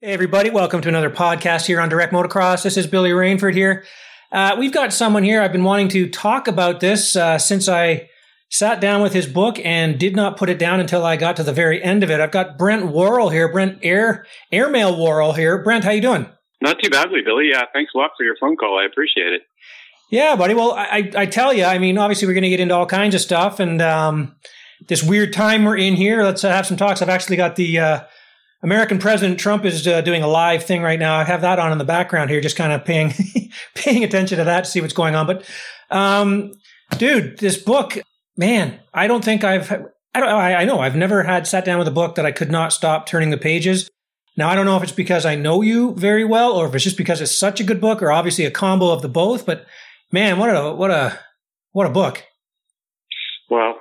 Hey, everybody. Welcome to another podcast here on Direct Motocross. This is Billy Rainford here. Uh, we've got someone here. I've been wanting to talk about this uh, since I sat down with his book and did not put it down until I got to the very end of it. I've got Brent Worrall here, Brent Air Airmail Worrall here. Brent, how you doing? Not too badly, Billy. Yeah, thanks a lot for your phone call. I appreciate it. Yeah, buddy. Well, I, I tell you, I mean, obviously we're going to get into all kinds of stuff, and um, this weird time we're in here. Let's uh, have some talks. I've actually got the uh, American President Trump is uh, doing a live thing right now. I have that on in the background here, just kind of paying paying attention to that to see what's going on. But, um, dude, this book, man, I don't think I've. I don't. I, I know I've never had sat down with a book that I could not stop turning the pages. Now I don't know if it's because I know you very well, or if it's just because it's such a good book, or obviously a combo of the both. But man, what a what a what a book!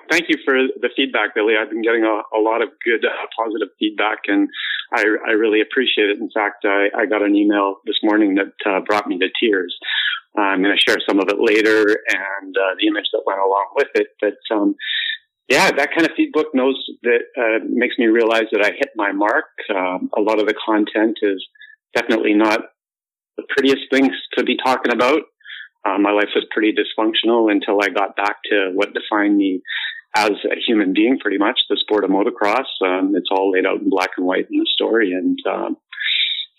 Thank you for the feedback, Billy. I've been getting a, a lot of good, uh, positive feedback, and I, I, really appreciate it. In fact, I, I got an email this morning that uh, brought me to tears. I'm going to share some of it later, and uh, the image that went along with it. But um, yeah, that kind of feedback knows that uh, makes me realize that I hit my mark. Um, a lot of the content is definitely not the prettiest things to be talking about. Uh, my life was pretty dysfunctional until I got back to what defined me as a human being, pretty much the sport of motocross. Um, it's all laid out in black and white in the story. And, um,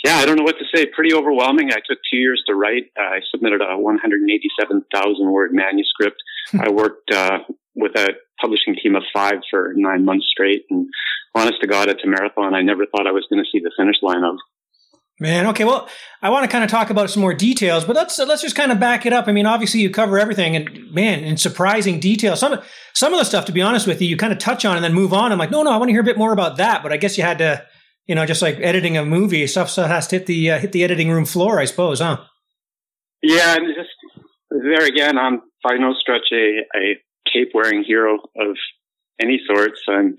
yeah, I don't know what to say. Pretty overwhelming. I took two years to write. Uh, I submitted a 187,000 word manuscript. Hmm. I worked, uh, with a publishing team of five for nine months straight. And honest to God, it's a marathon I never thought I was going to see the finish line of. Man, okay. Well, I want to kind of talk about some more details, but let's let's just kind of back it up. I mean, obviously you cover everything, and man, in surprising detail. Some some of the stuff, to be honest with you, you kind of touch on and then move on. I'm like, no, no, I want to hear a bit more about that. But I guess you had to, you know, just like editing a movie, stuff has to hit the uh, hit the editing room floor, I suppose, huh? Yeah, and just there again, I'm by no stretch a, a cape wearing hero of any sorts, and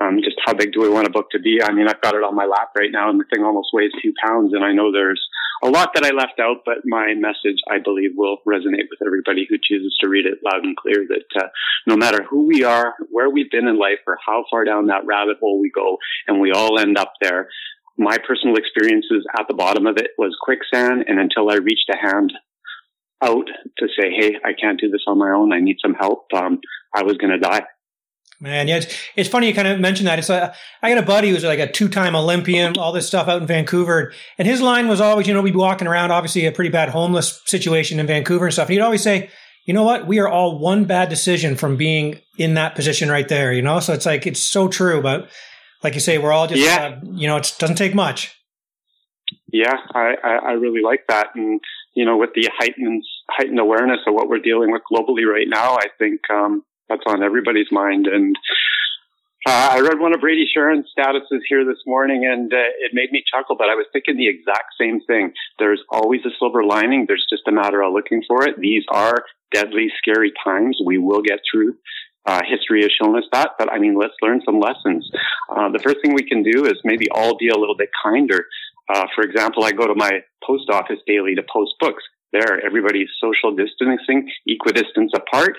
um, just how big do we want a book to be? I mean, I've got it on my lap right now and the thing almost weighs two pounds. And I know there's a lot that I left out, but my message, I believe, will resonate with everybody who chooses to read it loud and clear that uh, no matter who we are, where we've been in life, or how far down that rabbit hole we go, and we all end up there. My personal experiences at the bottom of it was quicksand. And until I reached a hand out to say, Hey, I can't do this on my own. I need some help. Um, I was going to die. Man, yeah, it's, it's funny you kind of mentioned that. It's like, I got a buddy who's like a two-time Olympian, all this stuff out in Vancouver, and his line was always, you know, we'd be walking around, obviously a pretty bad homeless situation in Vancouver and stuff. And he'd always say, you know what, we are all one bad decision from being in that position right there, you know. So it's like it's so true, but like you say, we're all just, yeah. Uh, you know, it doesn't take much. Yeah, I, I, I really like that, and you know, with the heightened heightened awareness of what we're dealing with globally right now, I think. um that's on everybody's mind. And uh, I read one of Brady Sharon's statuses here this morning, and uh, it made me chuckle. But I was thinking the exact same thing. There's always a silver lining. There's just a matter of looking for it. These are deadly, scary times. We will get through. Uh, history has shown us that, but I mean, let's learn some lessons. Uh, the first thing we can do is maybe all be a little bit kinder. Uh, for example, I go to my post office daily to post books. There, everybody's social distancing, equidistance apart.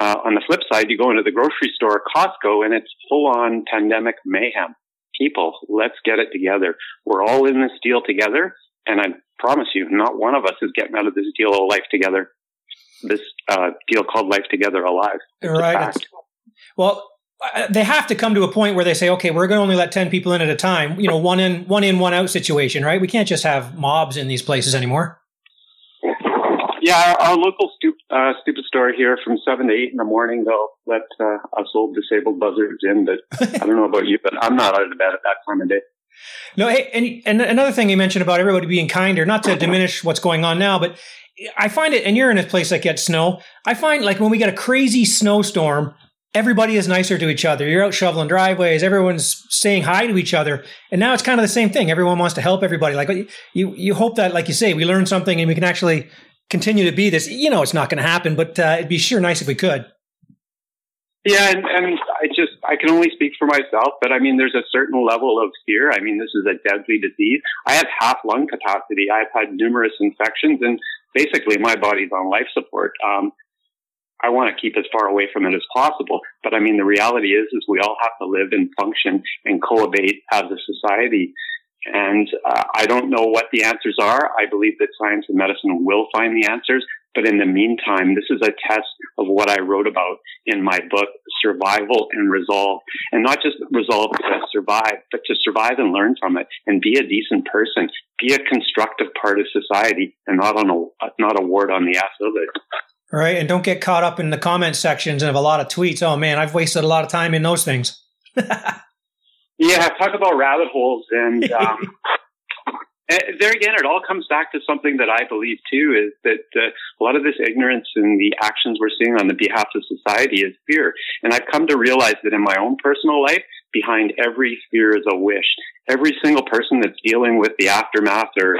Uh, on the flip side, you go into the grocery store, Costco, and it's full on pandemic mayhem. People, let's get it together. We're all in this deal together. And I promise you, not one of us is getting out of this deal of life together. This uh, deal called Life Together Alive. It's right. Well, they have to come to a point where they say, okay, we're going to only let 10 people in at a time, you know, one in, one in, one out situation, right? We can't just have mobs in these places anymore. Yeah, our, our local stupid, uh, stupid store here from seven to eight in the morning, they'll let uh, us old disabled buzzards in. But I don't know about you, but I'm not out of the bed at that time of day. No, hey, and, and another thing you mentioned about everybody being kinder, not to diminish what's going on now, but I find it, and you're in a place that gets snow. I find like when we get a crazy snowstorm, everybody is nicer to each other. You're out shoveling driveways, everyone's saying hi to each other, and now it's kind of the same thing. Everyone wants to help everybody. Like you, you hope that, like you say, we learn something and we can actually continue to be this. You know, it's not going to happen, but uh, it'd be sure nice if we could. Yeah, and, and I just I can only speak for myself, but I mean, there's a certain level of fear. I mean, this is a deadly disease. I have half lung capacity. I've had numerous infections, and basically, my body's on life support. Um, I want to keep as far away from it as possible. But I mean, the reality is, is we all have to live and function and cohabit as a society. And uh, I don't know what the answers are. I believe that science and medicine will find the answers. But in the meantime, this is a test of what I wrote about in my book, Survival and Resolve. And not just resolve to survive, but to survive and learn from it and be a decent person, be a constructive part of society and not on a, not a ward on the ass of it. Right. And don't get caught up in the comment sections of a lot of tweets. Oh man, I've wasted a lot of time in those things. yeah. Talk about rabbit holes and, um, and there again, it all comes back to something that I believe too is that uh, a lot of this ignorance and the actions we're seeing on the behalf of society is fear. And I've come to realize that in my own personal life, behind every fear is a wish. Every single person that's dealing with the aftermath or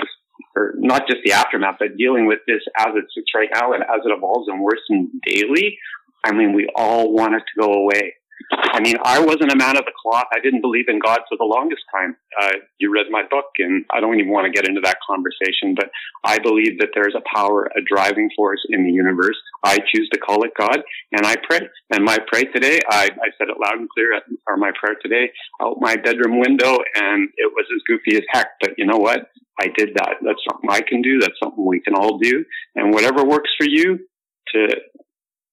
or not just the aftermath, but dealing with this as it sits right now and as it evolves and worsens daily. I mean, we all want it to go away. I mean, I wasn't a man of the cloth. I didn't believe in God for the longest time. Uh, you read my book, and I don't even want to get into that conversation, but I believe that there's a power, a driving force in the universe. I choose to call it God, and I pray. And my prayer today, I, I said it loud and clear, or my prayer today, out my bedroom window, and it was as goofy as heck. But you know what? I did that. That's something I can do. That's something we can all do. And whatever works for you to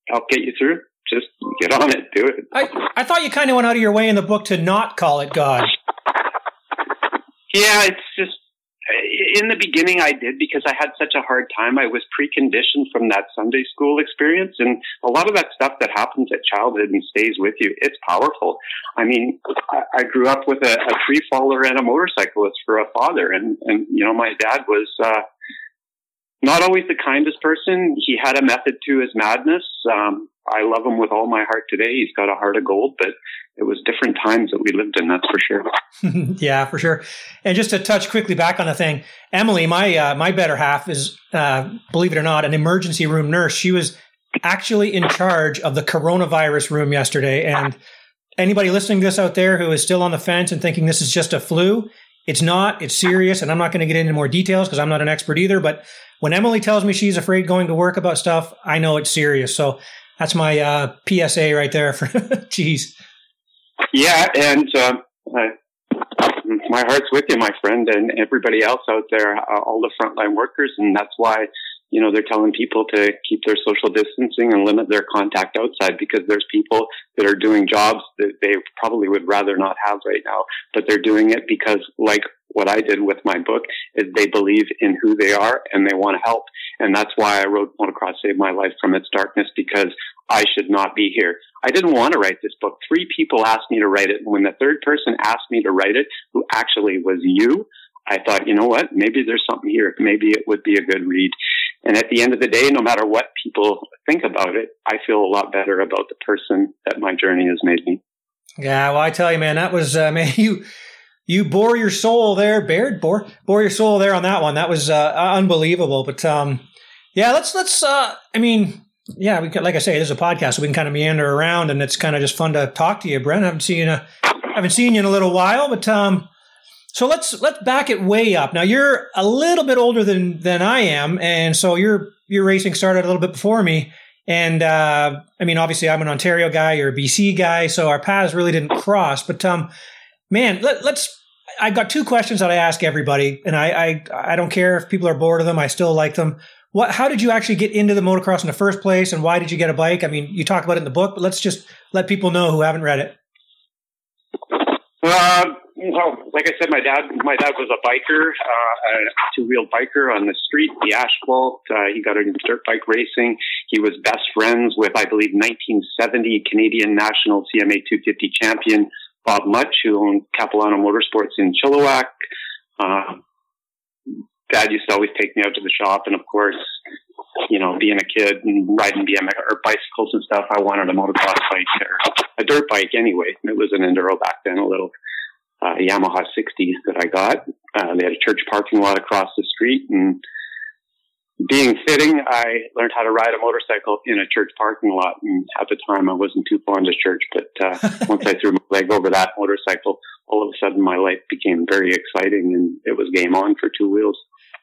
help get you through, just get on it, do it. I, I thought you kind of went out of your way in the book to not call it God. Yeah, it's just in the beginning I did because I had such a hard time. I was preconditioned from that Sunday school experience and a lot of that stuff that happens at childhood and stays with you, it's powerful. I mean, I, I grew up with a, a free faller and a motorcyclist for a father and, and, you know, my dad was, uh, not always the kindest person. He had a method to his madness. Um, I love him with all my heart today. He's got a heart of gold, but it was different times that we lived in. That's for sure. yeah, for sure. And just to touch quickly back on the thing, Emily, my uh, my better half is, uh, believe it or not, an emergency room nurse. She was actually in charge of the coronavirus room yesterday. And anybody listening to this out there who is still on the fence and thinking this is just a flu, it's not. It's serious, and I'm not going to get into more details because I'm not an expert either. But when Emily tells me she's afraid going to work about stuff, I know it's serious. So that's my uh, PSA right there. For geez. Yeah, and uh, my heart's with you, my friend, and everybody else out there, uh, all the frontline workers, and that's why you know, they're telling people to keep their social distancing and limit their contact outside because there's people that are doing jobs that they probably would rather not have right now, but they're doing it because like what I did with my book is they believe in who they are and they want to help. And that's why I wrote Motocross Saved My Life from its darkness because I should not be here. I didn't want to write this book. Three people asked me to write it. And when the third person asked me to write it, who actually was you, I thought, you know what? Maybe there's something here. Maybe it would be a good read. And at the end of the day, no matter what people think about it, I feel a lot better about the person that my journey has made me. Yeah, well, I tell you, man, that was uh, man, you you bore your soul there, Baird, bore bore your soul there on that one. That was uh, unbelievable. But um, yeah, let's let's. Uh, I mean, yeah, we can, like I say, this is a podcast, so we can kind of meander around, and it's kind of just fun to talk to you, Brent. I haven't seen you, I haven't seen you in a little while, but um, so let's let's back it way up. Now you're a little bit older than than I am, and so your your racing started a little bit before me. And uh, I mean, obviously, I'm an Ontario guy, you're a BC guy, so our paths really didn't cross. But um, man, let, us I've got two questions that I ask everybody, and I, I I don't care if people are bored of them. I still like them. What? How did you actually get into the motocross in the first place, and why did you get a bike? I mean, you talk about it in the book, but let's just let people know who haven't read it. Uh, well, like I said, my dad, my dad was a biker, uh, a two-wheel biker on the street, the asphalt. Uh, he got into dirt bike racing. He was best friends with, I believe, 1970 Canadian National CMA 250 champion Bob Mutch, who owned Capilano Motorsports in Chilliwack. Uh, dad used to always take me out to the shop, and of course, you know, being a kid and riding BMX or bicycles and stuff, I wanted a motocross bike or a dirt bike anyway. It was an enduro back then, a little uh, Yamaha 60s that I got. Uh, they had a church parking lot across the street and being fitting, I learned how to ride a motorcycle in a church parking lot. And at the time, I wasn't too fond of church, but uh, once I threw my leg over that motorcycle, all of a sudden my life became very exciting and it was game on for two wheels.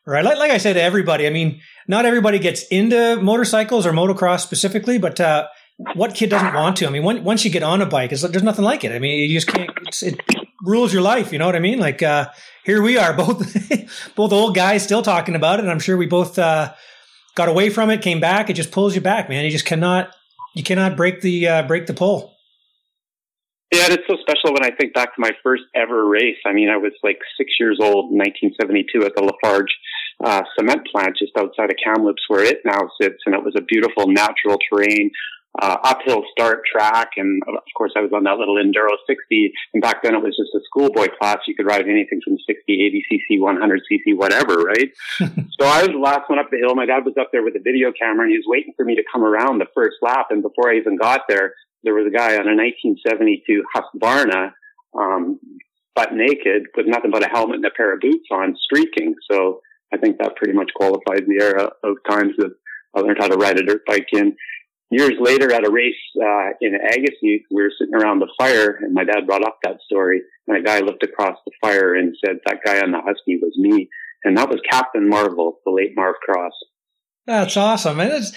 Right. Like, like I said to everybody, I mean, not everybody gets into motorcycles or motocross specifically, but uh, what kid doesn't want to? I mean, when, once you get on a bike, there's nothing like it. I mean, you just can't. It rules your life. You know what I mean? Like uh, here we are, both both old guys still talking about it, and I'm sure we both uh, got away from it, came back. It just pulls you back, man. You just cannot you cannot break the uh, break the pull. Yeah, and it's so special when I think back to my first ever race. I mean, I was like six years old in 1972 at the Lafarge uh, cement plant just outside of Kamloops, where it now sits, and it was a beautiful natural terrain uh, uphill start track. And of course, I was on that little Enduro 60. And back then it was just a schoolboy class. You could ride anything from 60, 80 cc, 100 cc, whatever, right? so I was the last one up the hill. My dad was up there with a video camera and he was waiting for me to come around the first lap. And before I even got there, there was a guy on a 1972 Husqvarna, um, butt naked with nothing but a helmet and a pair of boots on streaking. So I think that pretty much qualifies the era of times that I learned how to ride a dirt bike in years later at a race uh, in Agassiz, we were sitting around the fire, and my dad brought up that story. And a guy looked across the fire and said, "That guy on the husky was me," and that was Captain Marvel, the late Marv Cross. That's awesome, and it's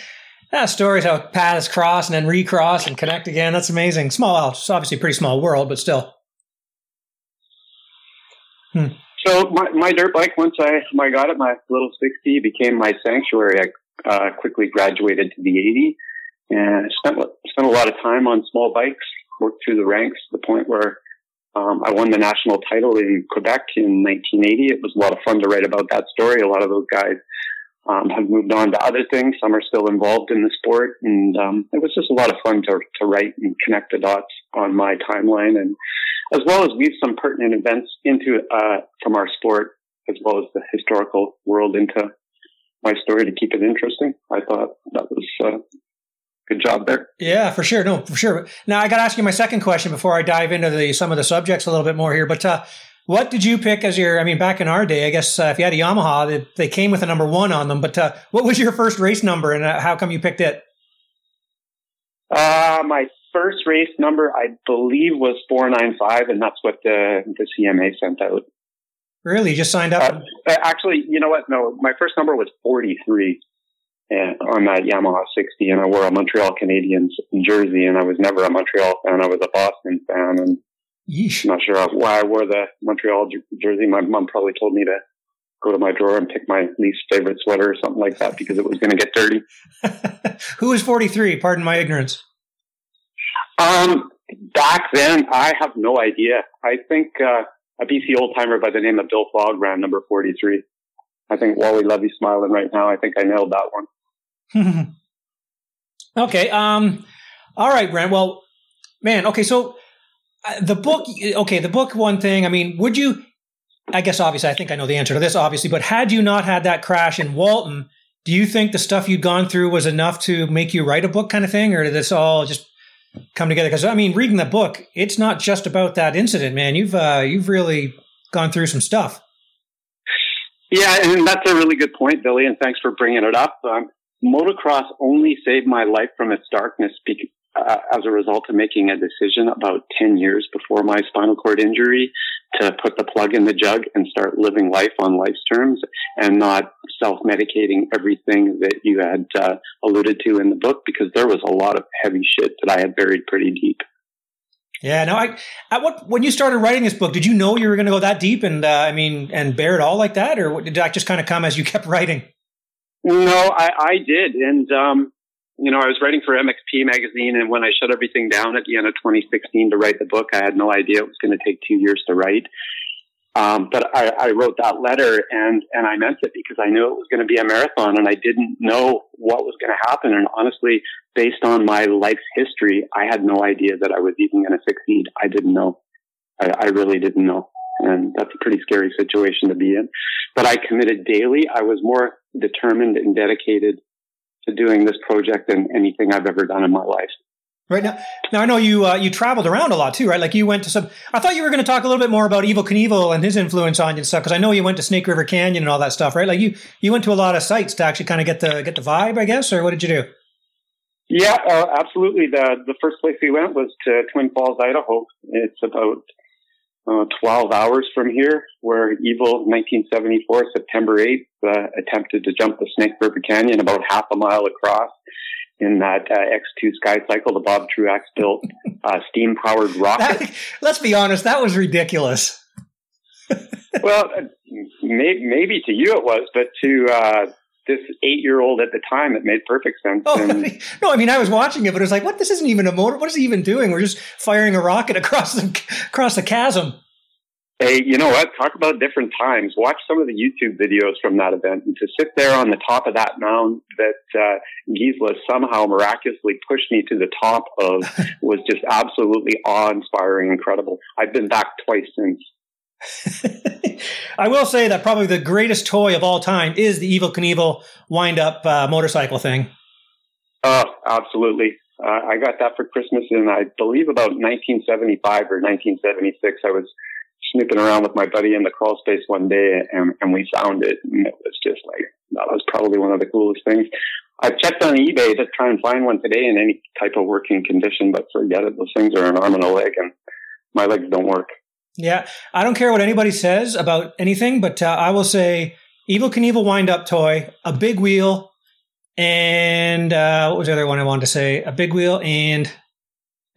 that story is how paths cross and then recross and connect again. That's amazing. Small, it's obviously a pretty small world, but still. Hmm. So my, my dirt bike, once I, I got it, my little 60 became my sanctuary. I uh, quickly graduated to the 80 and spent spent a lot of time on small bikes. Worked through the ranks to the point where um, I won the national title in Quebec in 1980. It was a lot of fun to write about that story. A lot of those guys um, have moved on to other things. Some are still involved in the sport, and um, it was just a lot of fun to to write and connect the dots on my timeline, and as well as weave some pertinent events into uh, from our sport, as well as the historical world into my story to keep it interesting. I thought that was uh, good job there. Yeah, for sure. No, for sure. Now I got to ask you my second question before I dive into the some of the subjects a little bit more here. But uh, what did you pick as your? I mean, back in our day, I guess uh, if you had a Yamaha, they, they, came with a number one on them. But uh, what was your first race number, and uh, how come you picked it? Uh, my first race number, I believe, was four nine five, and that's what the the CMA sent out. Really, you just signed up? Uh, actually, you know what? No, my first number was forty three and on that Yamaha 60 and I wore a Montreal Canadiens jersey and I was never a Montreal fan. I was a Boston fan and Yeesh. I'm not sure why I wore the Montreal jersey. My mom probably told me to go to my drawer and pick my least favorite sweater or something like that because it was going to get dirty. Who is 43? Pardon my ignorance. Um, back then, I have no idea. I think, uh, a BC old timer by the name of Bill Fogg ran number 43. I think Wally Levy smiling right now. I think I nailed that one. okay. Um. All right, Brent. Well, man. Okay. So uh, the book. Okay, the book. One thing. I mean, would you? I guess obviously, I think I know the answer to this. Obviously, but had you not had that crash in Walton, do you think the stuff you'd gone through was enough to make you write a book, kind of thing, or did this all just come together? Because I mean, reading the book, it's not just about that incident, man. You've uh, you've really gone through some stuff. Yeah, and that's a really good point, Billy, and thanks for bringing it up. Um, motocross only saved my life from its darkness uh, as a result of making a decision about 10 years before my spinal cord injury to put the plug in the jug and start living life on life's terms and not self-medicating everything that you had uh, alluded to in the book because there was a lot of heavy shit that I had buried pretty deep. Yeah, no, I, at what, when you started writing this book, did you know you were going to go that deep and, uh, I mean, and bear it all like that? Or did that just kind of come as you kept writing? No, I, I did. And, um, you know, I was writing for MXP magazine, and when I shut everything down at the end of 2016 to write the book, I had no idea it was going to take two years to write. Um, but I, I wrote that letter and, and I meant it because I knew it was going to be a marathon and I didn't know what was going to happen. And honestly, based on my life's history, I had no idea that I was even going to succeed. I didn't know. I, I really didn't know. And that's a pretty scary situation to be in. But I committed daily. I was more determined and dedicated to doing this project than anything I've ever done in my life. Right now, now I know you uh, you traveled around a lot too, right? Like you went to some. I thought you were going to talk a little bit more about Evel Knievel and his influence on you and stuff, because I know you went to Snake River Canyon and all that stuff, right? Like you you went to a lot of sites to actually kind of get the get the vibe, I guess, or what did you do? Yeah, uh, absolutely. The the first place we went was to Twin Falls, Idaho. It's about uh, 12 hours from here, where Evel 1974, September 8th, uh, attempted to jump the Snake River Canyon about half a mile across in that uh, X2 Sky Cycle, the Bob Truax built uh, steam powered rocket. That, let's be honest, that was ridiculous. well, may, maybe to you it was, but to uh, this eight year old at the time, it made perfect sense. Oh, and, no, I mean, I was watching it, but it was like, what? This isn't even a motor. What is he even doing? We're just firing a rocket across the across the chasm. Hey, you know what? Talk about different times. Watch some of the YouTube videos from that event, and to sit there on the top of that mound that uh, Gisela somehow miraculously pushed me to the top of was just absolutely awe-inspiring, incredible. I've been back twice since. I will say that probably the greatest toy of all time is the Evel Knievel wind up uh, motorcycle thing. Oh, absolutely. Uh, I got that for Christmas in, I believe, about 1975 or 1976. I was snooping around with my buddy in the crawl space one day and, and we found it. And it was just like, that was probably one of the coolest things. I've checked on eBay to try and find one today in any type of working condition, but forget it. Those things are an arm and a leg and my legs don't work. Yeah, I don't care what anybody says about anything, but uh, I will say Evel Knievel wind up toy, a big wheel, and uh, what was the other one I wanted to say? A big wheel, and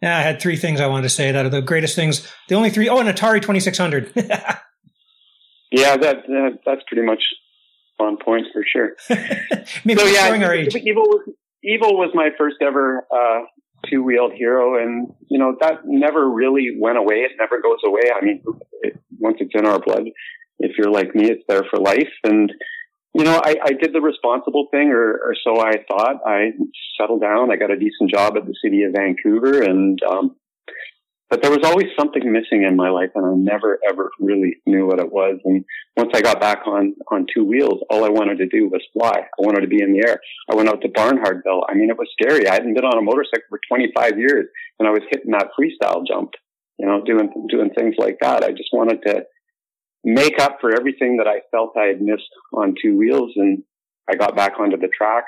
I had three things I wanted to say that are the greatest things. The only three, oh, an Atari 2600. yeah, that, that, that's pretty much on point for sure. Maybe so, yeah, showing our age. Evel was, Evel was my first ever uh, two wheeled hero. And, you know, that never really went away. It never goes away. I mean, it, once it's in our blood, if you're like me, it's there for life. And, you know, I, I did the responsible thing, or, or so I thought. I settled down. I got a decent job at the city of Vancouver, and um, but there was always something missing in my life and I never ever really knew what it was. And once I got back on, on two wheels, all I wanted to do was fly. I wanted to be in the air. I went out to Barnhardville. I mean, it was scary. I hadn't been on a motorcycle for 25 years and I was hitting that freestyle jump, you know, doing, doing things like that. I just wanted to make up for everything that I felt I had missed on two wheels. And I got back onto the track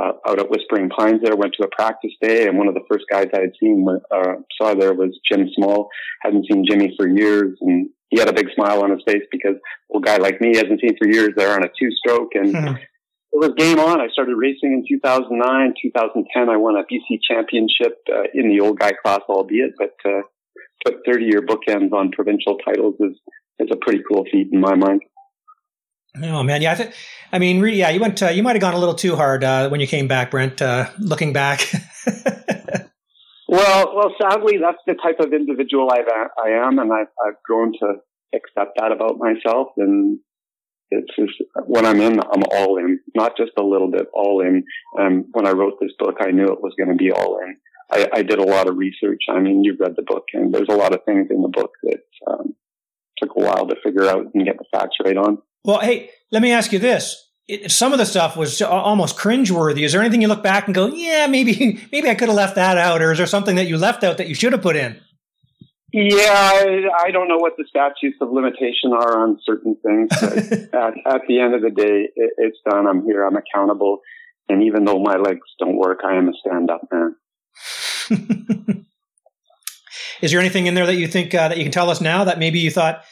uh, out at Whispering Pines there, went to a practice day, and one of the first guys I had seen, uh, saw there was Jim Small. Hadn't seen Jimmy for years, and he had a big smile on his face because a guy like me hasn't seen for years there on a two stroke, and mm-hmm. it was game on. I started racing in 2009, 2010. I won a BC championship uh, in the old guy class, albeit, but uh, put 30 year bookends on provincial titles is is a pretty cool feat in my mind. Oh man, yeah. I, th- I mean, yeah. You went. Uh, you might have gone a little too hard uh, when you came back, Brent. Uh, looking back. well, well. Sadly, that's the type of individual I've, I am, and I've, I've grown to accept that about myself. And it's just when I'm in, I'm all in, not just a little bit, all in. And when I wrote this book, I knew it was going to be all in. I, I, did a lot of research. I mean, you've read the book, and there's a lot of things in the book that um, took a while to figure out and get the facts right on. Well, hey, let me ask you this. It, some of the stuff was almost cringeworthy. Is there anything you look back and go, yeah, maybe, maybe I could have left that out, or is there something that you left out that you should have put in? Yeah, I, I don't know what the statutes of limitation are on certain things. at, at, the end of the day, it, it's done. I'm here. I'm accountable. And even though my legs don't work, I am a stand-up man. Is there anything in there that you think uh, that you can tell us now that maybe you thought,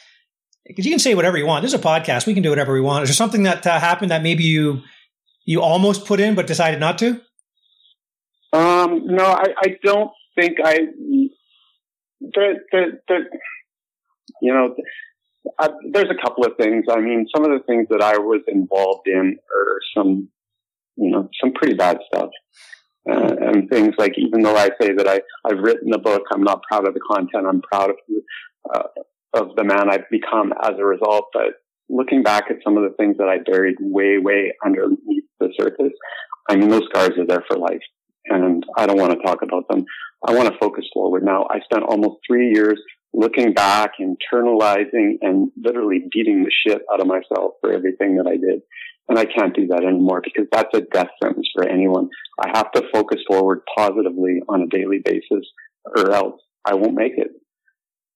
because you can say whatever you want. This is a podcast. We can do whatever we want. Is there something that uh, happened that maybe you you almost put in but decided not to? Um, no, I, I don't think I. The, the, the, you know, I, there's a couple of things. I mean, some of the things that I was involved in are some, you know, some pretty bad stuff. Uh, and things like, even though I say that I, I've written the book, I'm not proud of the content. I'm proud of uh, of the man I've become as a result. But looking back at some of the things that I buried way, way underneath the surface, I mean, those scars are there for life. And I don't want to talk about them. I want to focus forward now. I spent almost three years looking back, internalizing, and literally beating the shit out of myself for everything that I did. And I can't do that anymore because that's a death sentence for anyone. I have to focus forward positively on a daily basis or else I won't make it.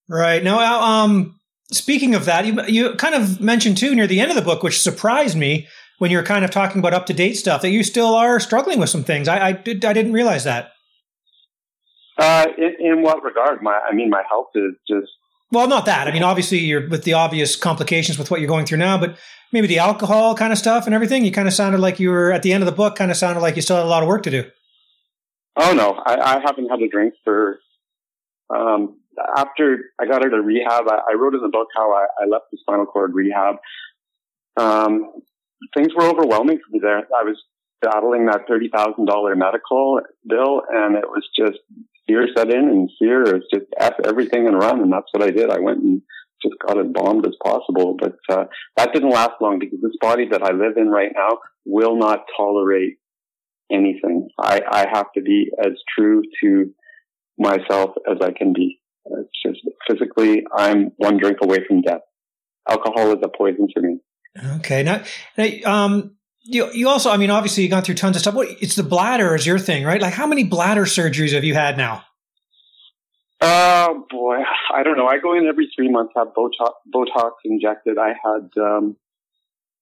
Right. Now, um, speaking of that, you, you kind of mentioned too near the end of the book, which surprised me when you're kind of talking about up to date stuff, that you still are struggling with some things. I, I, did, I didn't realize that. Uh, in, in what regard? My, I mean, my health is just. Well, not that. I mean, obviously, you're with the obvious complications with what you're going through now, but maybe the alcohol kind of stuff and everything. You kind of sounded like you were at the end of the book. Kind of sounded like you still had a lot of work to do. Oh no, I, I haven't had a drink for. Um, after I got out of rehab, I, I wrote in the book how I, I left the spinal cord rehab. Um, things were overwhelming for me there. I was battling that thirty thousand dollar medical bill, and it was just fear set in, and fear is just f everything and run, and that's what I did. I went and just got as bombed as possible, but uh, that didn't last long because this body that I live in right now will not tolerate anything. I, I have to be as true to myself as I can be. It's just physically, I'm one drink away from death. Alcohol is a poison to me. Okay. Now, um, you, you also, I mean, obviously you've gone through tons of stuff. What, it's the bladder is your thing, right? Like how many bladder surgeries have you had now? Oh boy, I don't know. I go in every three months, have Botox, Botox injected. I had, um,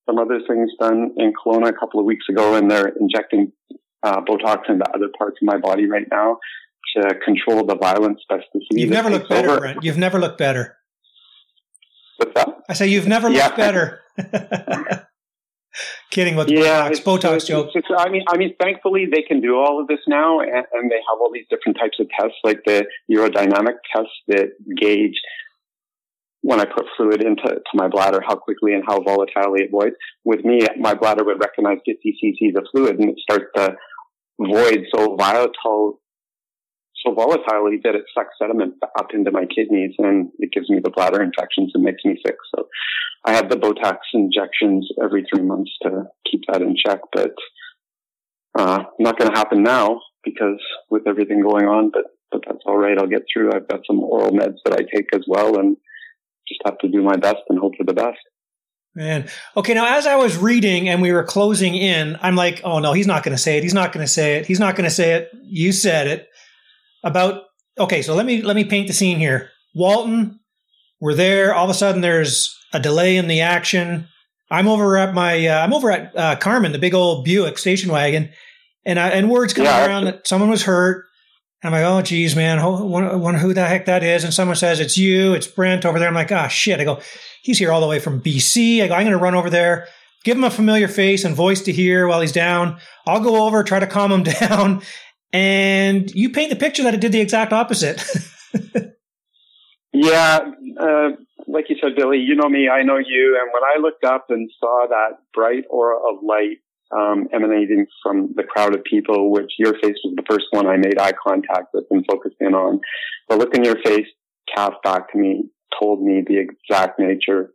some other things done in Kelowna a couple of weeks ago and they're injecting, uh, Botox into other parts of my body right now to control the violent spasticity. You've never looked better, over. Brent. You've never looked better. What's that? I say you've never yeah. looked better. Kidding with yeah, Botox, Botox joke. It's, I mean, I mean, thankfully they can do all of this now, and, and, they have all these different types of tests, like the urodynamic tests that gauge when I put fluid into to my bladder how quickly and how volatilely it voids. With me, my bladder would recognize 50 cc's of fluid, and it starts to void so volatile so volatile that it sucks sediment up into my kidneys and it gives me the bladder infections and makes me sick. So I have the Botox injections every three months to keep that in check, but uh, not going to happen now because with everything going on, but, but that's all right. I'll get through. I've got some oral meds that I take as well and just have to do my best and hope for the best. Man. Okay. Now, as I was reading and we were closing in, I'm like, oh no, he's not going to say it. He's not going to say it. He's not going to say it. You said it about okay, so let me let me paint the scene here. Walton, we're there. All of a sudden, there's a delay in the action. I'm over at my uh, I'm over at uh, Carman, the big old Buick station wagon, and I, and words coming yeah, around that someone was hurt. And I'm like, oh, geez, man, wonder who the heck that is. And someone says it's you, it's Brent over there. I'm like, ah, oh, shit. I go, he's here all the way from BC. I go, I'm going to run over there, give him a familiar face and voice to hear while he's down. I'll go over, try to calm him down, and you paint the picture that it did the exact opposite. yeah, uh, like you said, Billy, you know me, I know you, and when I looked up and saw that bright aura of light um, emanating from the crowd of people, which your face was the first one I made eye contact with and focused in on, the look in your face cast back to me told me the exact nature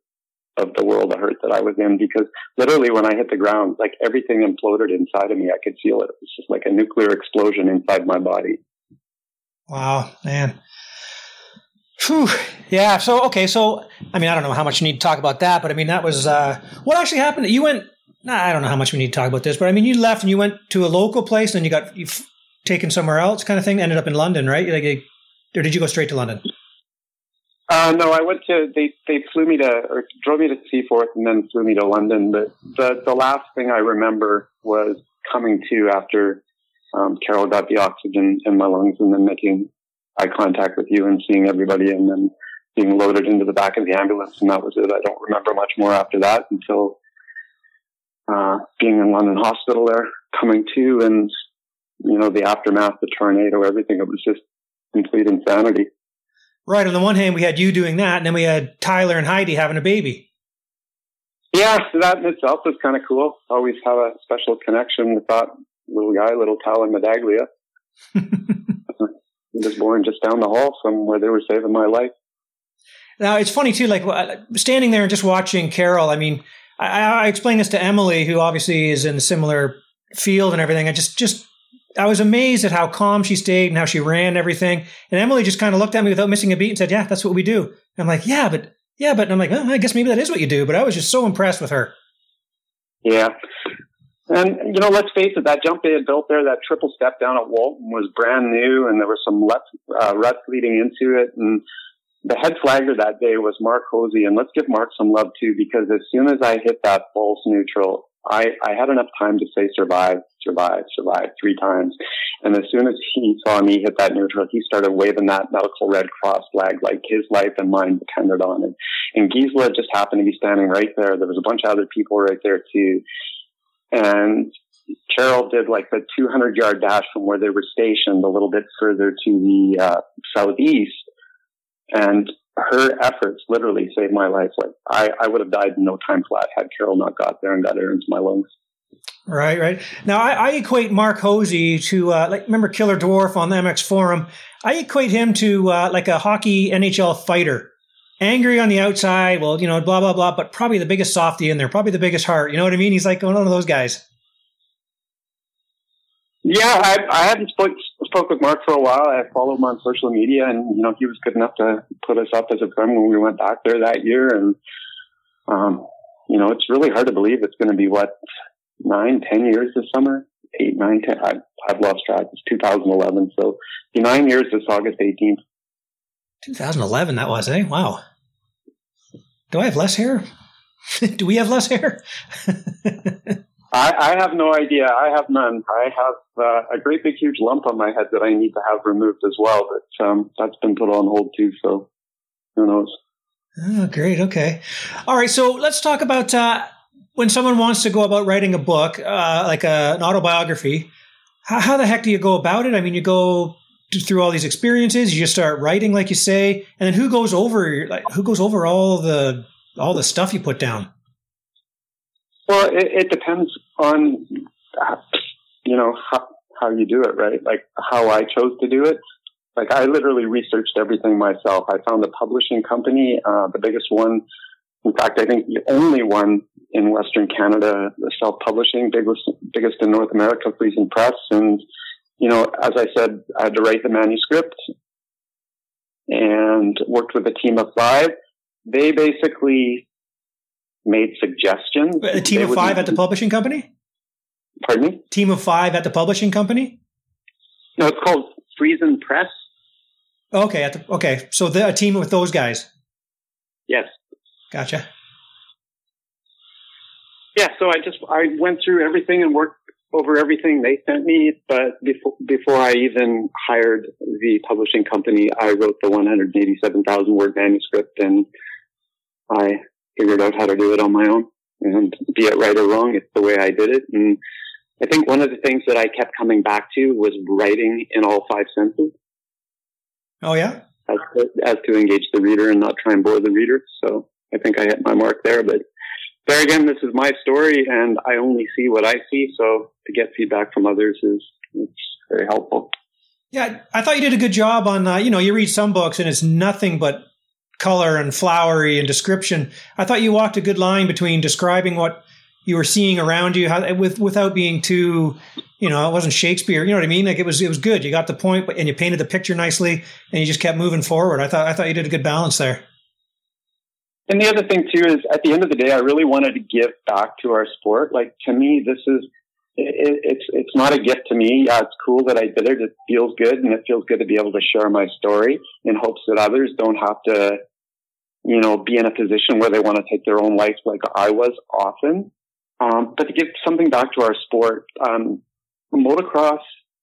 of the world of hurt that I was in because literally when I hit the ground, like everything imploded inside of me. I could feel it. It was just like a nuclear explosion inside my body. Wow, man. Whew. Yeah. So, okay. So, I mean, I don't know how much you need to talk about that, but I mean, that was, uh, what actually happened? You went, I don't know how much we need to talk about this, but I mean, you left and you went to a local place and you got, you taken somewhere else kind of thing, ended up in London, right? Like, or did you go straight to London? Uh, no, I went to they they flew me to or drove me to Seaforth and then flew me to London. But the the last thing I remember was coming to after um, Carol got the oxygen in my lungs and then making eye contact with you and seeing everybody and then being loaded into the back of the ambulance and that was it. I don't remember much more after that until uh, being in London Hospital there, coming to and you know the aftermath, the tornado, everything. It was just complete insanity. Right. On the one hand, we had you doing that, and then we had Tyler and Heidi having a baby. Yeah, that in itself was kind of cool. Always have a special connection with that little guy, little Tyler Medaglia. he was born just down the hall from where they were saving my life. Now it's funny too, like uh, standing there and just watching Carol. I mean, I, I explained this to Emily, who obviously is in a similar field and everything. I just just I was amazed at how calm she stayed and how she ran everything. And Emily just kind of looked at me without missing a beat and said, "Yeah, that's what we do." And I'm like, "Yeah, but yeah, but I'm like, oh, I guess maybe that is what you do." But I was just so impressed with her. Yeah, and you know, let's face it, that jump they had built there, that triple step down at Walton was brand new, and there were some ruts, uh, ruts leading into it. And the head flagger that day was Mark Hosey, and let's give Mark some love too, because as soon as I hit that false neutral, I, I had enough time to say survive, survive, survive three times. And as soon as he saw me hit that neutral, he started waving that medical Red Cross flag like his life and mine depended on it. And Gisela just happened to be standing right there. There was a bunch of other people right there too. And Carol did like the 200 yard dash from where they were stationed a little bit further to the uh, southeast. And her efforts literally saved my life. Like I, I would have died in no time flat had Carol not got there and got air into my lungs. Right, right. Now I, I equate Mark Hosey to uh, like remember Killer Dwarf on the MX forum. I equate him to uh, like a hockey NHL fighter, angry on the outside. Well, you know, blah blah blah, but probably the biggest softy in there, probably the biggest heart. You know what I mean? He's like one of those guys. Yeah, I, I hadn't spoke, spoke with Mark for a while. I followed him on social media, and you know he was good enough to put us up as a friend when we went back there that year. And um, you know, it's really hard to believe it's going to be what nine, ten years this summer, eight, nine, ten. I, I've lost track. It's 2011, so nine years this August 18th. 2011, that was, eh? Wow. Do I have less hair? Do we have less hair? I, I have no idea. I have none. I have uh, a great big huge lump on my head that I need to have removed as well, but um, that's been put on hold too. So who knows? Oh, great. Okay. All right. So let's talk about uh, when someone wants to go about writing a book, uh, like a, an autobiography. How, how the heck do you go about it? I mean, you go through all these experiences. You just start writing, like you say, and then who goes over like who goes over all the all the stuff you put down? Well, it, it depends on, you know, how, how you do it, right? Like how I chose to do it. Like I literally researched everything myself. I found a publishing company, uh, the biggest one. In fact, I think the only one in Western Canada, self-publishing, biggest, biggest in North America, Friesen Press. And, you know, as I said, I had to write the manuscript and worked with a team of five. They basically made suggestions. A team of five at the publishing company? Pardon me? Team of five at the publishing company? No, it's called Friesen Press. Okay, the, okay. So the, a team with those guys. Yes. Gotcha. Yeah, so I just I went through everything and worked over everything they sent me. But before before I even hired the publishing company, I wrote the 187,000 word manuscript, and I figured out how to do it on my own. And be it right or wrong, it's the way I did it. And I think one of the things that I kept coming back to was writing in all five senses. Oh yeah, as to, as to engage the reader and not try and bore the reader. So I think I hit my mark there. But there again, this is my story, and I only see what I see. So to get feedback from others is it's very helpful. Yeah, I thought you did a good job on. Uh, you know, you read some books and it's nothing but color and flowery and description. I thought you walked a good line between describing what you were seeing around you how, with without being too, you know, it wasn't Shakespeare. You know what I mean? Like it was it was good. You got the point, and you painted the picture nicely, and you just kept moving forward. I thought I thought you did a good balance there. And the other thing too is, at the end of the day, I really wanted to give back to our sport. Like to me, this is it, it's it's not a gift to me. Yeah, it's cool that I did it. It feels good, and it feels good to be able to share my story in hopes that others don't have to, you know, be in a position where they want to take their own life like I was often. Um, but to give something back to our sport, um, motocross.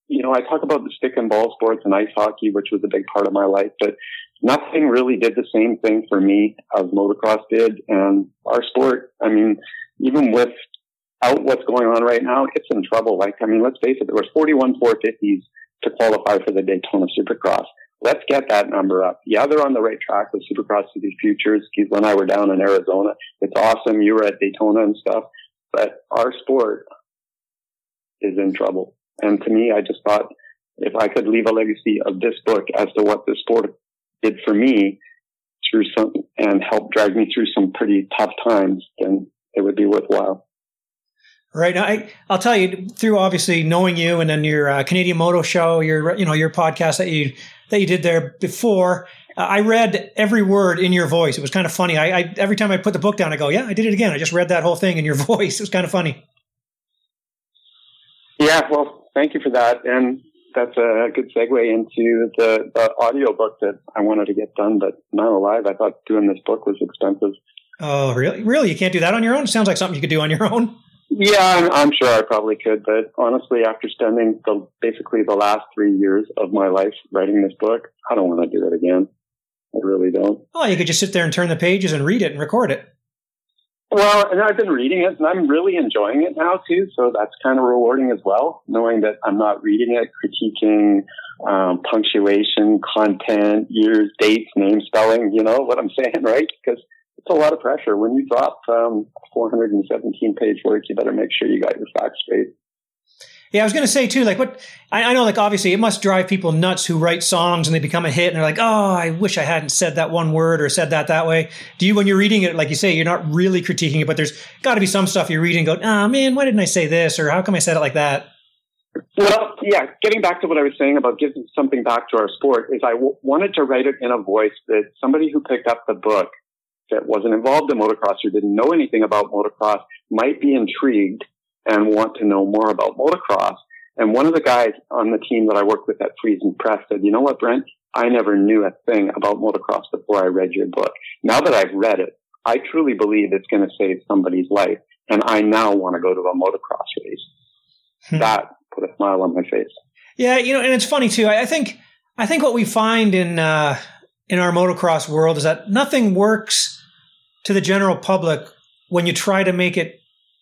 You know, I talk about the stick and ball sports and ice hockey, which was a big part of my life, but nothing really did the same thing for me as motocross did. And our sport, I mean, even with out what's going on right now, it's in trouble. Like, I mean, let's face it, there was 41 450s to qualify for the Daytona Supercross. Let's get that number up. Yeah, they're on the right track with Supercross City Futures. Keith and I were down in Arizona. It's awesome. You were at Daytona and stuff, but our sport is in trouble. And to me, I just thought if I could leave a legacy of this book as to what the sport did for me through some and help drag me through some pretty tough times, then it would be worthwhile. Right. Now, I, I'll tell you through obviously knowing you and then your uh, Canadian Moto Show, your you know your podcast that you that you did there before. Uh, I read every word in your voice. It was kind of funny. I, I every time I put the book down, I go, "Yeah, I did it again." I just read that whole thing in your voice. It was kind of funny. Yeah. Well, thank you for that, and that's a good segue into the the audio book that I wanted to get done, but not alive. I thought doing this book was expensive. Oh, really? Really? You can't do that on your own? Sounds like something you could do on your own. Yeah, I'm, I'm, sure I probably could, but honestly, after spending the, basically the last three years of my life writing this book, I don't want to do that again. I really don't. Oh, you could just sit there and turn the pages and read it and record it. Well, and I've been reading it and I'm really enjoying it now too. So that's kind of rewarding as well, knowing that I'm not reading it, critiquing um, punctuation, content, years, dates, name spelling, you know what I'm saying, right? Because it's a lot of pressure. When you drop um, 417 page work, you better make sure you got your facts straight. Yeah, I was going to say too, like what I, I, know, like obviously it must drive people nuts who write songs and they become a hit and they're like, oh, I wish I hadn't said that one word or said that that way. Do you, when you're reading it, like you say, you're not really critiquing it, but there's got to be some stuff you're reading, go, ah, oh, man, why didn't I say this or how come I said it like that? Well, yeah, getting back to what I was saying about giving something back to our sport is I w- wanted to write it in a voice that somebody who picked up the book that wasn't involved in motocross or didn't know anything about motocross might be intrigued and want to know more about motocross. And one of the guys on the team that I worked with at Friesen Press said, you know what, Brent? I never knew a thing about motocross before I read your book. Now that I've read it, I truly believe it's going to save somebody's life. And I now want to go to a motocross race. Hmm. That put a smile on my face. Yeah. You know, and it's funny too. I, I think, I think what we find in, uh, in our motocross world is that nothing works to the general public when you try to make it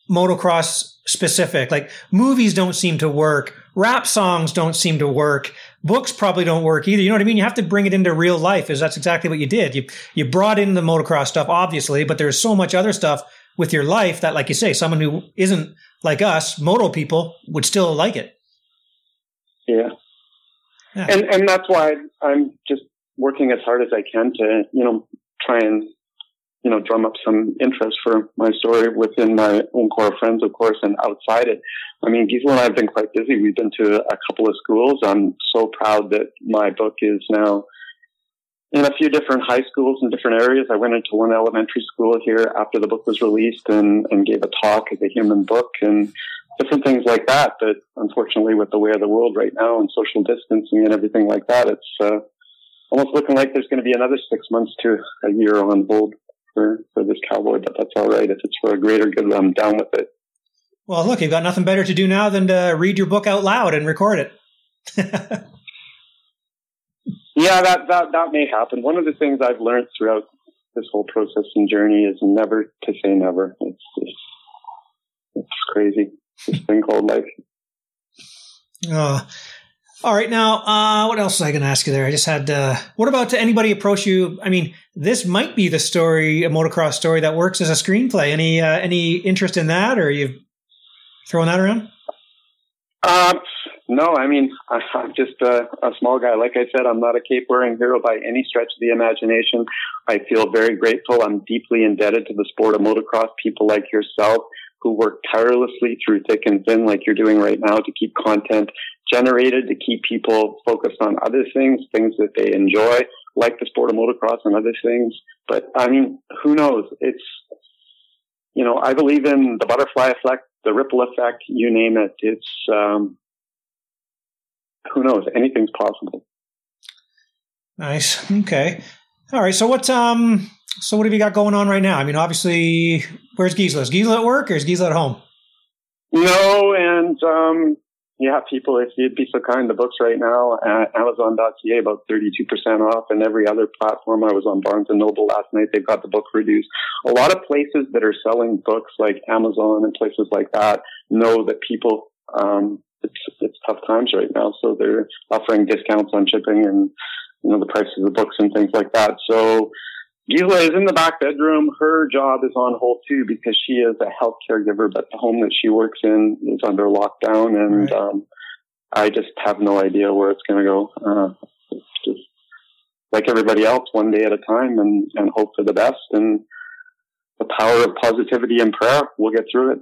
motocross specific. Like movies don't seem to work. Rap songs don't seem to work. Books probably don't work either. You know what I mean? You have to bring it into real life is that's exactly what you did. You, you brought in the motocross stuff, obviously, but there's so much other stuff with your life that, like you say, someone who isn't like us, moto people would still like it. Yeah. yeah. And, and that's why I'm just working as hard as I can to, you know, try and you know, drum up some interest for my story within my own core of friends, of course, and outside it. I mean, Gisela and I have been quite busy. We've been to a couple of schools. I'm so proud that my book is now in a few different high schools in different areas. I went into one elementary school here after the book was released and, and gave a talk at the human book and different things like that. But unfortunately, with the way of the world right now and social distancing and everything like that, it's, uh, almost looking like there's going to be another six months to a year on hold for, for this cowboy, but that's all right. If it's for a greater good, I'm down with it. Well, look, you've got nothing better to do now than to read your book out loud and record it. yeah, that, that, that may happen. One of the things I've learned throughout this whole process and journey is never to say never. It's, it's, it's crazy. This thing called life. Oh, all right. Now, uh, what else was I going to ask you there? I just had, uh, what about anybody approach you? I mean, this might be the story, a motocross story that works as a screenplay. Any, uh, any interest in that or you throwing that around? Um, no, I mean, I, am just a, a, small guy. Like I said, I'm not a cape wearing hero by any stretch of the imagination. I feel very grateful. I'm deeply indebted to the sport of motocross, people like yourself who work tirelessly through thick and thin, like you're doing right now, to keep content generated, to keep people focused on other things, things that they enjoy, like the sport of motocross and other things. But I mean, who knows? It's, you know, I believe in the butterfly effect, the ripple effect, you name it. It's, um, who knows? Anything's possible. Nice. Okay. All right. So what, um, so what have you got going on right now? I mean, obviously, where's Gisela? Is Gisela at work or is Gisela at home? No, and um, yeah, people, if you'd be so kind, the books right now at Amazon.ca about 32% off, and every other platform. I was on Barnes and Noble last night. They've got the book reduced. A lot of places that are selling books like Amazon and places like that know that people, um, it's, it's tough times right now. So they're offering discounts on shipping and, you know, the prices of the books and things like that. So, Gisela is in the back bedroom. Her job is on hold too because she is a health caregiver, but the home that she works in is under lockdown, and right. um, I just have no idea where it's going to go. Uh, it's just like everybody else, one day at a time, and and hope for the best. And the power of positivity and prayer, we'll get through it.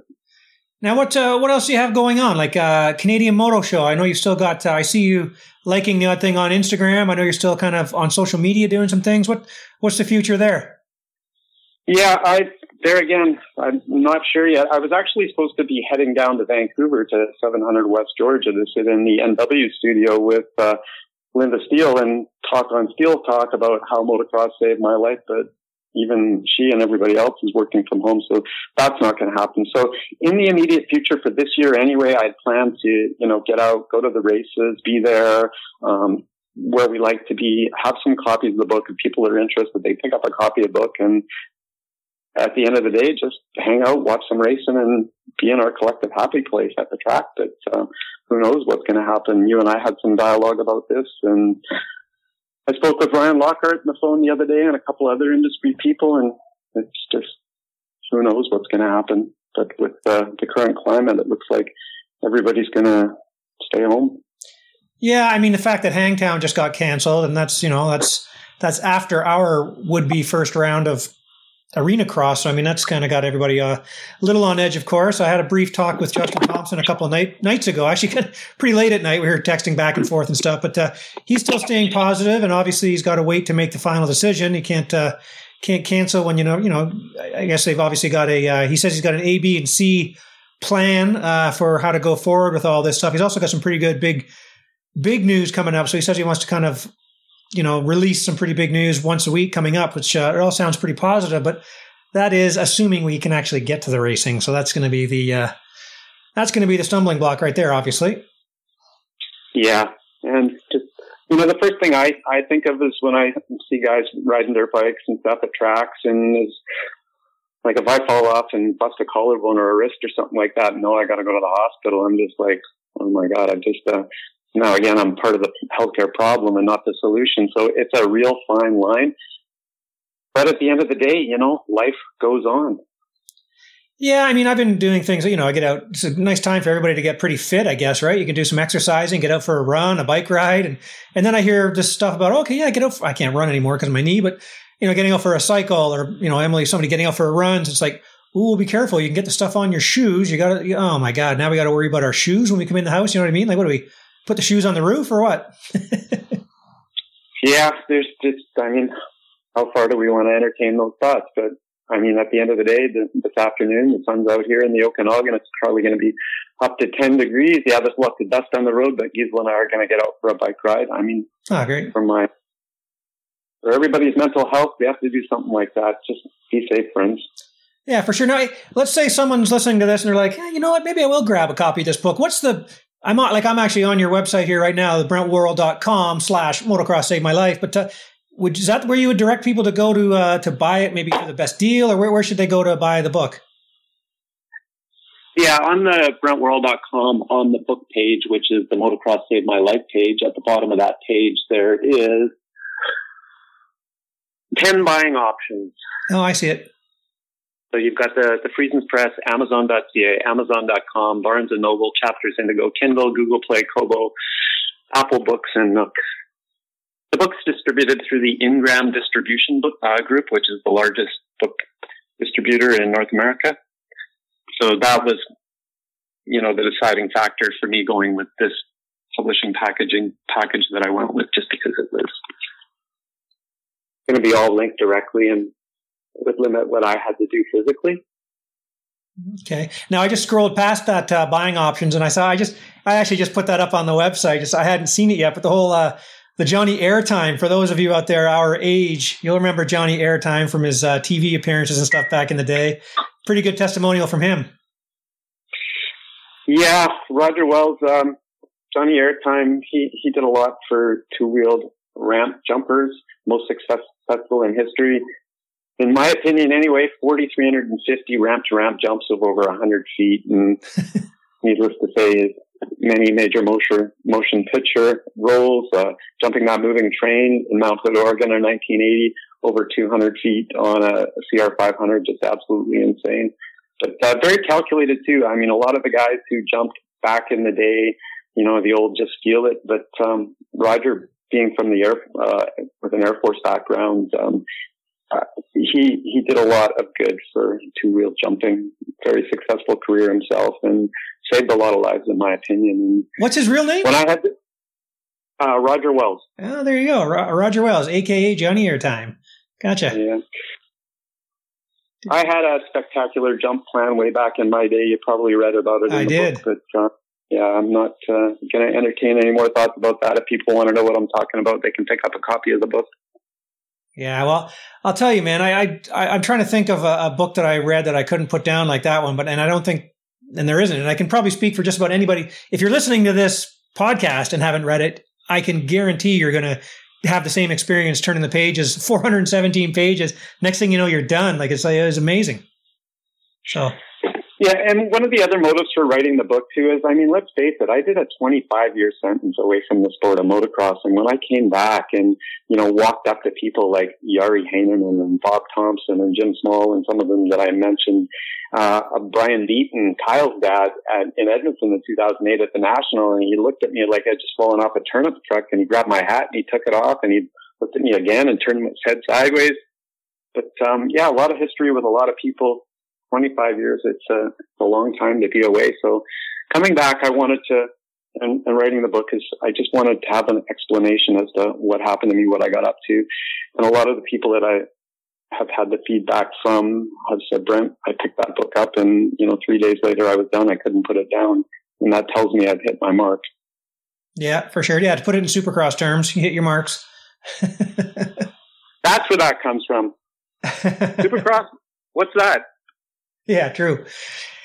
Now, what uh, what else do you have going on? Like uh, Canadian Moto Show. I know you've still got. Uh, I see you liking the odd thing on Instagram. I know you're still kind of on social media doing some things. What what's the future there? Yeah, I there again. I'm not sure yet. I was actually supposed to be heading down to Vancouver to 700 West Georgia to sit in the NW studio with uh, Lynda Steele and talk on Steel Talk about how motocross saved my life, but even she and everybody else is working from home. So that's not going to happen. So in the immediate future for this year anyway, I plan to, you know, get out, go to the races, be there, um, where we like to be, have some copies of the book. If people are interested, they pick up a copy of the book and, at the end of the day, just hang out, watch some racing, and be in our collective happy place at the track. But uh, who knows what's going to happen? You and I had some dialogue about this, and I spoke with Ryan Lockhart on the phone the other day, and a couple other industry people, and it's just who knows what's going to happen. But with uh, the current climate, it looks like everybody's going to stay home. Yeah, I mean the fact that Hangtown just got canceled, and that's you know that's that's after our would be first round of arena cross. So I mean that's kind of got everybody uh, a little on edge. Of course, I had a brief talk with Justin Thompson a couple of night, nights ago. Actually, pretty late at night. We were texting back and forth and stuff, but uh, he's still staying positive, and obviously he's got to wait to make the final decision. He can't. Uh, can't cancel when you know you know I guess they've obviously got a uh, he says he's got an A B and C plan uh, for how to go forward with all this stuff. He's also got some pretty good big big news coming up. So he says he wants to kind of, you know, release some pretty big news once a week coming up, which uh, it all sounds pretty positive. But that is assuming we can actually get to the racing. So that's going to be the uh, that's going to be the stumbling block right there, obviously. Yeah, and just you know, the first thing I I think of is when I see guys riding their bikes and stuff at tracks, and is like if I fall off and bust a collarbone or a wrist or something like that, no, I got to go to the hospital. I'm just like, oh my god, I just uh, now, again, I'm part of the healthcare problem and not the solution. So it's a real fine line. But at the end of the day, you know, life goes on. Yeah, I mean, I've been doing things, you know, I get out. It's a nice time for everybody to get pretty fit, I guess, right? You can do some exercising, get out for a run, a bike ride. And, and then I hear this stuff about, okay, yeah, I get out. For, I can't run anymore because of my knee, but, you know, getting out for a cycle or, you know, Emily, somebody getting out for a run. It's like, ooh, be careful. You can get the stuff on your shoes. You got to, oh my God, now we got to worry about our shoes when we come in the house. You know what I mean? Like, what do we, put the shoes on the roof or what? yeah, there's just, I mean, how far do we want to entertain those thoughts? But I mean, at the end of the day, this afternoon, the sun's out here in the Okanagan. It's probably going to be up to 10 degrees. Yeah, there's lots of dust on the road, but Gisela and I are going to get out for a bike ride. I mean, oh, great. for my, for everybody's mental health, we have to do something like that. Just be safe, friends. Yeah, for sure. Now, let's say someone's listening to this and they're like, hey, you know what? Maybe I will grab a copy of this book. What's the I'm on, like I'm actually on your website here right now, brentworrall.com slash motocross saved my life. But uh, would, is that where you would direct people to go to uh, to buy it, maybe for the best deal, or where, where should they go to buy the book? Yeah, on the brentworrall.com on the book page, which is the motocross saved my life page, at the bottom of that page there is 10 buying options. Oh, I see it. So you've got the, the Friesens Press, Amazon.ca, Amazon.com, Barnes & Noble, Chapters Indigo, Kindle, Google Play, Kobo, Apple Books, and Nook. The book's distributed through the Ingram Distribution book, uh, Group, which is the largest book distributor in North America. So that was, you know, the deciding factor for me going with this publishing packaging package that I went with, just because it was going to be all linked directly and would limit what I had to do physically. Okay. Now I just scrolled past that uh, buying options and I saw I just I actually just put that up on the website. Just I hadn't seen it yet, but the whole uh, the Johnny Airtime for those of you out there our age, you'll remember Johnny Airtime from his uh, TV appearances and stuff back in the day. Pretty good testimonial from him. Yeah, Roger Wells, um, Johnny Airtime. He he did a lot for two wheeled ramp jumpers, most successful in history in my opinion anyway, 4,350 ramp to ramp jumps of over 100 feet. And needless to say, many major motion, motion picture roles, uh, jumping that moving train in Mount Hood, Oregon in 1980, over 200 feet on a CR 500, just absolutely insane. But uh, very calculated too. I mean, a lot of the guys who jumped back in the day, you know, the old just feel it. But um, Roger, being from the air uh, with an Air Force background, um, uh, he he did a lot of good for two wheel jumping. Very successful career himself, and saved a lot of lives, in my opinion. And What's his real name? When I had uh, Roger Wells. Oh, there you go, Ro- Roger Wells, aka Johnny Airtime. Gotcha. Yeah. I had a spectacular jump plan way back in my day. You probably read about it. I did. Book, but uh, yeah, I'm not uh, going to entertain any more thoughts about that. If people want to know what I'm talking about, they can pick up a copy of the book. Yeah, well, I'll tell you, man. I, I I'm trying to think of a, a, book that I read that I couldn't put down like that one, but and I don't think, and there isn't. And I can probably speak for just about anybody. If you're listening to this podcast and haven't read it, I can guarantee you're gonna have the same experience turning the pages, 417 pages. Next thing you know, you're done. Like it's, it's amazing. So yeah, and one of the other motives for writing the book too is, I mean, let's face it, I did a 25 year sentence away from the sport of motocross, and when I came back and you know walked up to people like Yari Heinonen and Bob Thompson and Jim Small and some of them that I mentioned, uh, Brian Beaton, Kyle's dad at, in Edmonton in 2008 at the National, and he looked at me like I'd just fallen off a turnip truck, and he grabbed my hat and he took it off, and he looked at me again and turned his head sideways. But um, yeah, a lot of history with a lot of people 25 years, it's a, a long time to be away. So coming back, I wanted to, and, and, writing the book is, I just wanted to have an explanation as to what happened to me, what I got up to. And a lot of the people that I have had the feedback from have said, Brent, I picked that book up and, you know, three days later I was done. I couldn't put it down. And that tells me I've hit my mark. Yeah, for sure. Yeah, to put it in supercross terms, you hit your marks. That's where that comes from. Supercross? What's that? Yeah, true.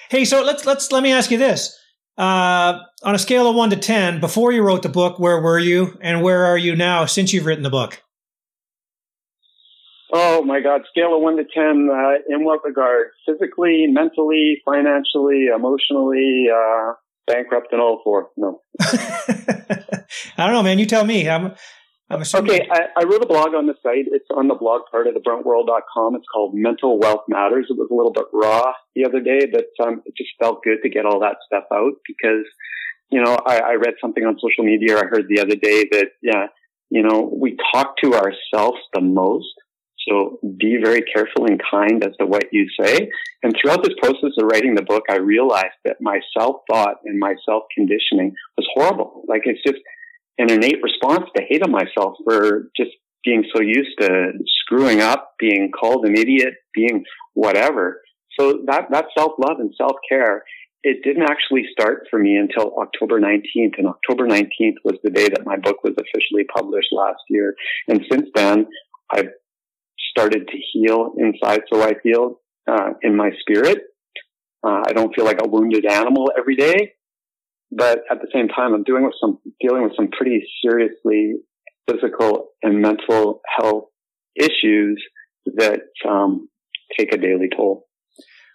Hey, so let's let's let me ask you this. Uh, on a scale of one to ten, before you wrote the book, where were you, and where are you now since you've written the book? Oh my God! Scale of one to ten. Uh, in what regard? Physically, mentally, financially, emotionally, uh, bankrupt, and all four. No. I don't know, man. You tell me. I'm Okay, I, I, wrote a blog on the site. It's on the blog part of the brentworrall.com. It's called Mental Wealth Matters. It was a little bit raw the other day, but um, it just felt good to get all that stuff out because, you know, I, I read something on social media. I heard the other day that, yeah, you know, we talk to ourselves the most. So be very careful and kind as to what you say. And throughout this process of writing the book, I realized that my self thought and my self conditioning was horrible. Like it's just, an innate response to hate on myself for just being so used to screwing up, being called an idiot, being whatever. So that, that self-love and self-care, it didn't actually start for me until October 19th. And October 19th was the day that my book was officially published last year. And since then, I've started to heal inside. So I feel, uh, in my spirit. Uh, I don't feel like a wounded animal every day but at the same time, I'm doing with some dealing with some pretty seriously physical and mental health issues that um, take a daily toll.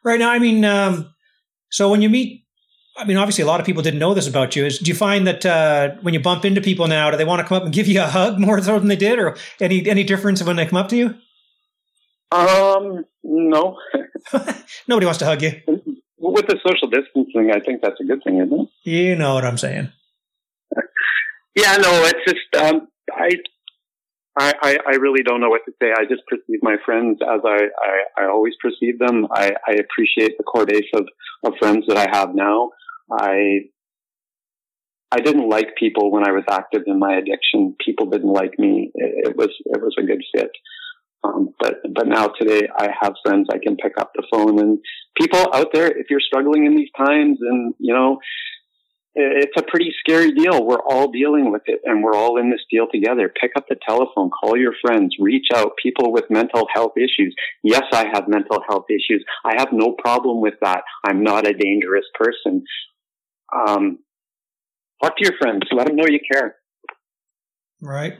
Right now, I mean, um, so when you meet, I mean, obviously, a lot of people didn't know this about you. Is do you find that uh, when you bump into people now, do they want to come up and give you a hug more so than they did, or any any difference when they come up to you? Um, no. Nobody wants to hug you. With the social distancing, I think that's a good thing, isn't it? You know what I'm saying. yeah, no, it's just um, I, I, I really don't know what to say. I just perceive my friends as I, I, I always perceive them. I, I appreciate the core base of, of friends that I have now. I, I didn't like people when I was active in my addiction. People didn't like me. It, it was, it was a good fit. Um, but but now today I have friends I can pick up the phone and people out there. If you're struggling in these times, and you know, it's a pretty scary deal. We're all dealing with it, and we're all in this deal together. Pick up the telephone, call your friends, reach out. People with mental health issues. Yes, I have mental health issues. I have no problem with that. I'm not a dangerous person. Um, talk to your friends. Let them know you care. Right.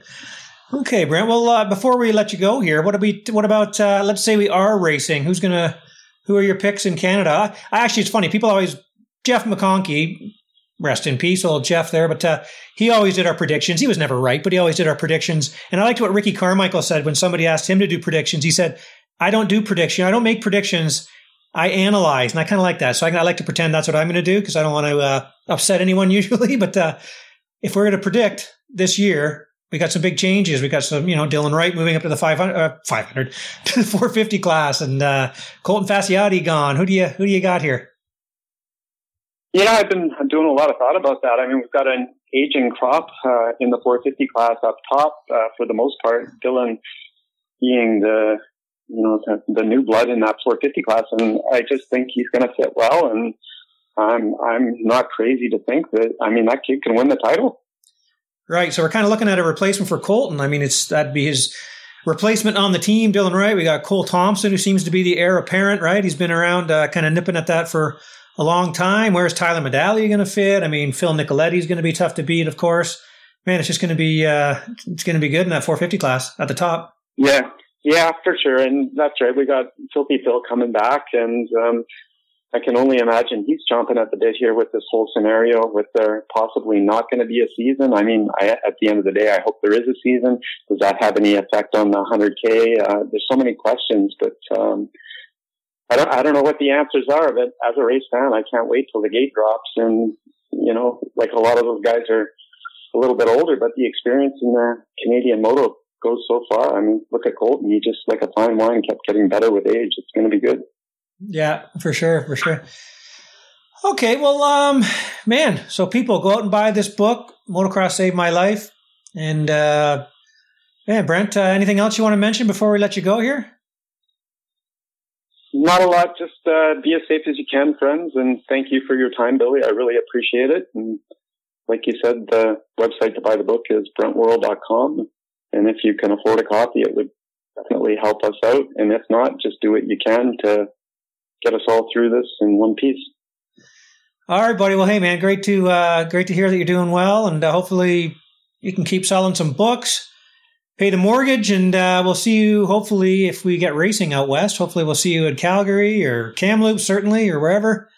Okay, Brent. Well, uh, before we let you go here, what, we, what about, uh, let's say we are racing. Who's to, who are your picks in Canada? I, actually, it's funny. People always, Jeff McConkey, rest in peace, old Jeff there, but uh, he always did our predictions. He was never right, but he always did our predictions. And I liked what Ricky Carmichael said when somebody asked him to do predictions. He said, I don't do prediction. I don't make predictions. I analyze. And I kind of like that. So I, I, like to pretend that's what I'm going to do because I don't want to uh, upset anyone usually. But uh, if we're going to predict this year, we got some big changes. We got some, you know, Dylan Wright moving up to the 500, uh, 500 to the 450 class, and uh, Colton Facciotti gone. Who do you who do you got here? Yeah, I've been doing a lot of thought about that. I mean, we've got an aging crop uh, in the 450 class up top uh, for the most part. Dylan being the you know the, the new blood in that 450 class, and I just think he's going to fit well. And I'm I'm not crazy to think that. I mean, that kid can win the title. Right. So we're kind of looking at a replacement for Colton. I mean, it's that'd be his replacement on the team, Dylan Wright. We got Cole Thompson, who seems to be the heir apparent, right? He's been around uh, kind of nipping at that for a long time. Where's Tyler Medaglia going to fit? I mean, Phil Nicoletti is going to be tough to beat, of course. man, it's just going to be uh, it's going to be good in that 450 class at the top. Yeah, yeah, for sure, and that's right. We got Filthy Phil coming back, and um, I can only imagine he's chomping at the bit here with this whole scenario. With there possibly not going to be a season. I mean, I, at the end of the day, I hope there is a season. Does that have any effect on the 100k? Uh, there's so many questions, but um, I don't I don't know what the answers are. But as a race fan, I can't wait till the gate drops, and you know, like a lot of those guys are a little bit older, but the experience in the Canadian moto goes so far. I mean, look at Colton. He just like a fine wine kept getting better with age. It's going to be good. Yeah, for sure, for sure. Okay, well, um, man, so people go out and buy this book, Motocross Saved My Life. And, uh, yeah, Brent, uh, anything else you want to mention before we let you go here? Not a lot. Just uh, be as safe as you can, friends. And thank you for your time, Billy. I really appreciate it. And like you said, the website to buy the book is brentworrall.com. And if you can afford a copy, it would definitely help us out. And if not, just do what you can to get us all through this in one piece. All right, buddy. Well, hey, man, great to uh, great to hear that you're doing well, and uh, hopefully you can keep selling some books, pay the mortgage, and uh, we'll see you. Hopefully, if we get racing out west, hopefully we'll see you at Calgary or Kamloops, certainly, or wherever.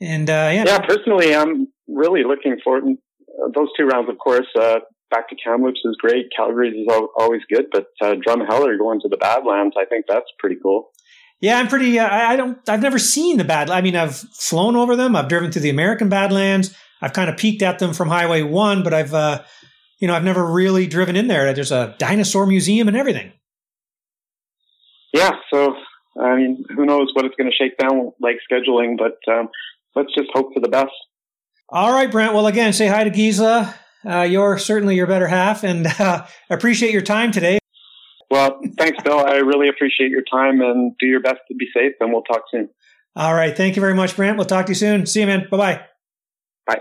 And uh, yeah, yeah. Personally, I'm really looking forward. Those two rounds, of course. Uh, back to Kamloops is great. Calgary is always good, but uh, Drumheller going to the Badlands, I think that's pretty cool. Yeah, I'm pretty. Uh, I don't. I've never seen the bad. I mean, I've flown over them. I've driven through the American Badlands. I've kind of peeked at them from Highway One, but I've, uh, you know, I've never really driven in there. There's a dinosaur museum and everything. Yeah. So, I mean, who knows what it's going to shake down like scheduling, but um, let's just hope for the best. All right, Brent. Well, again, say hi to Giza. Uh, you're certainly your better half, and uh, appreciate your time today. Well, thanks, Bill. I really appreciate your time and do your best to be safe, and we'll talk soon. All right. Thank you very much, Brent. We'll talk to you soon. See you, man. Bye-bye. Bye.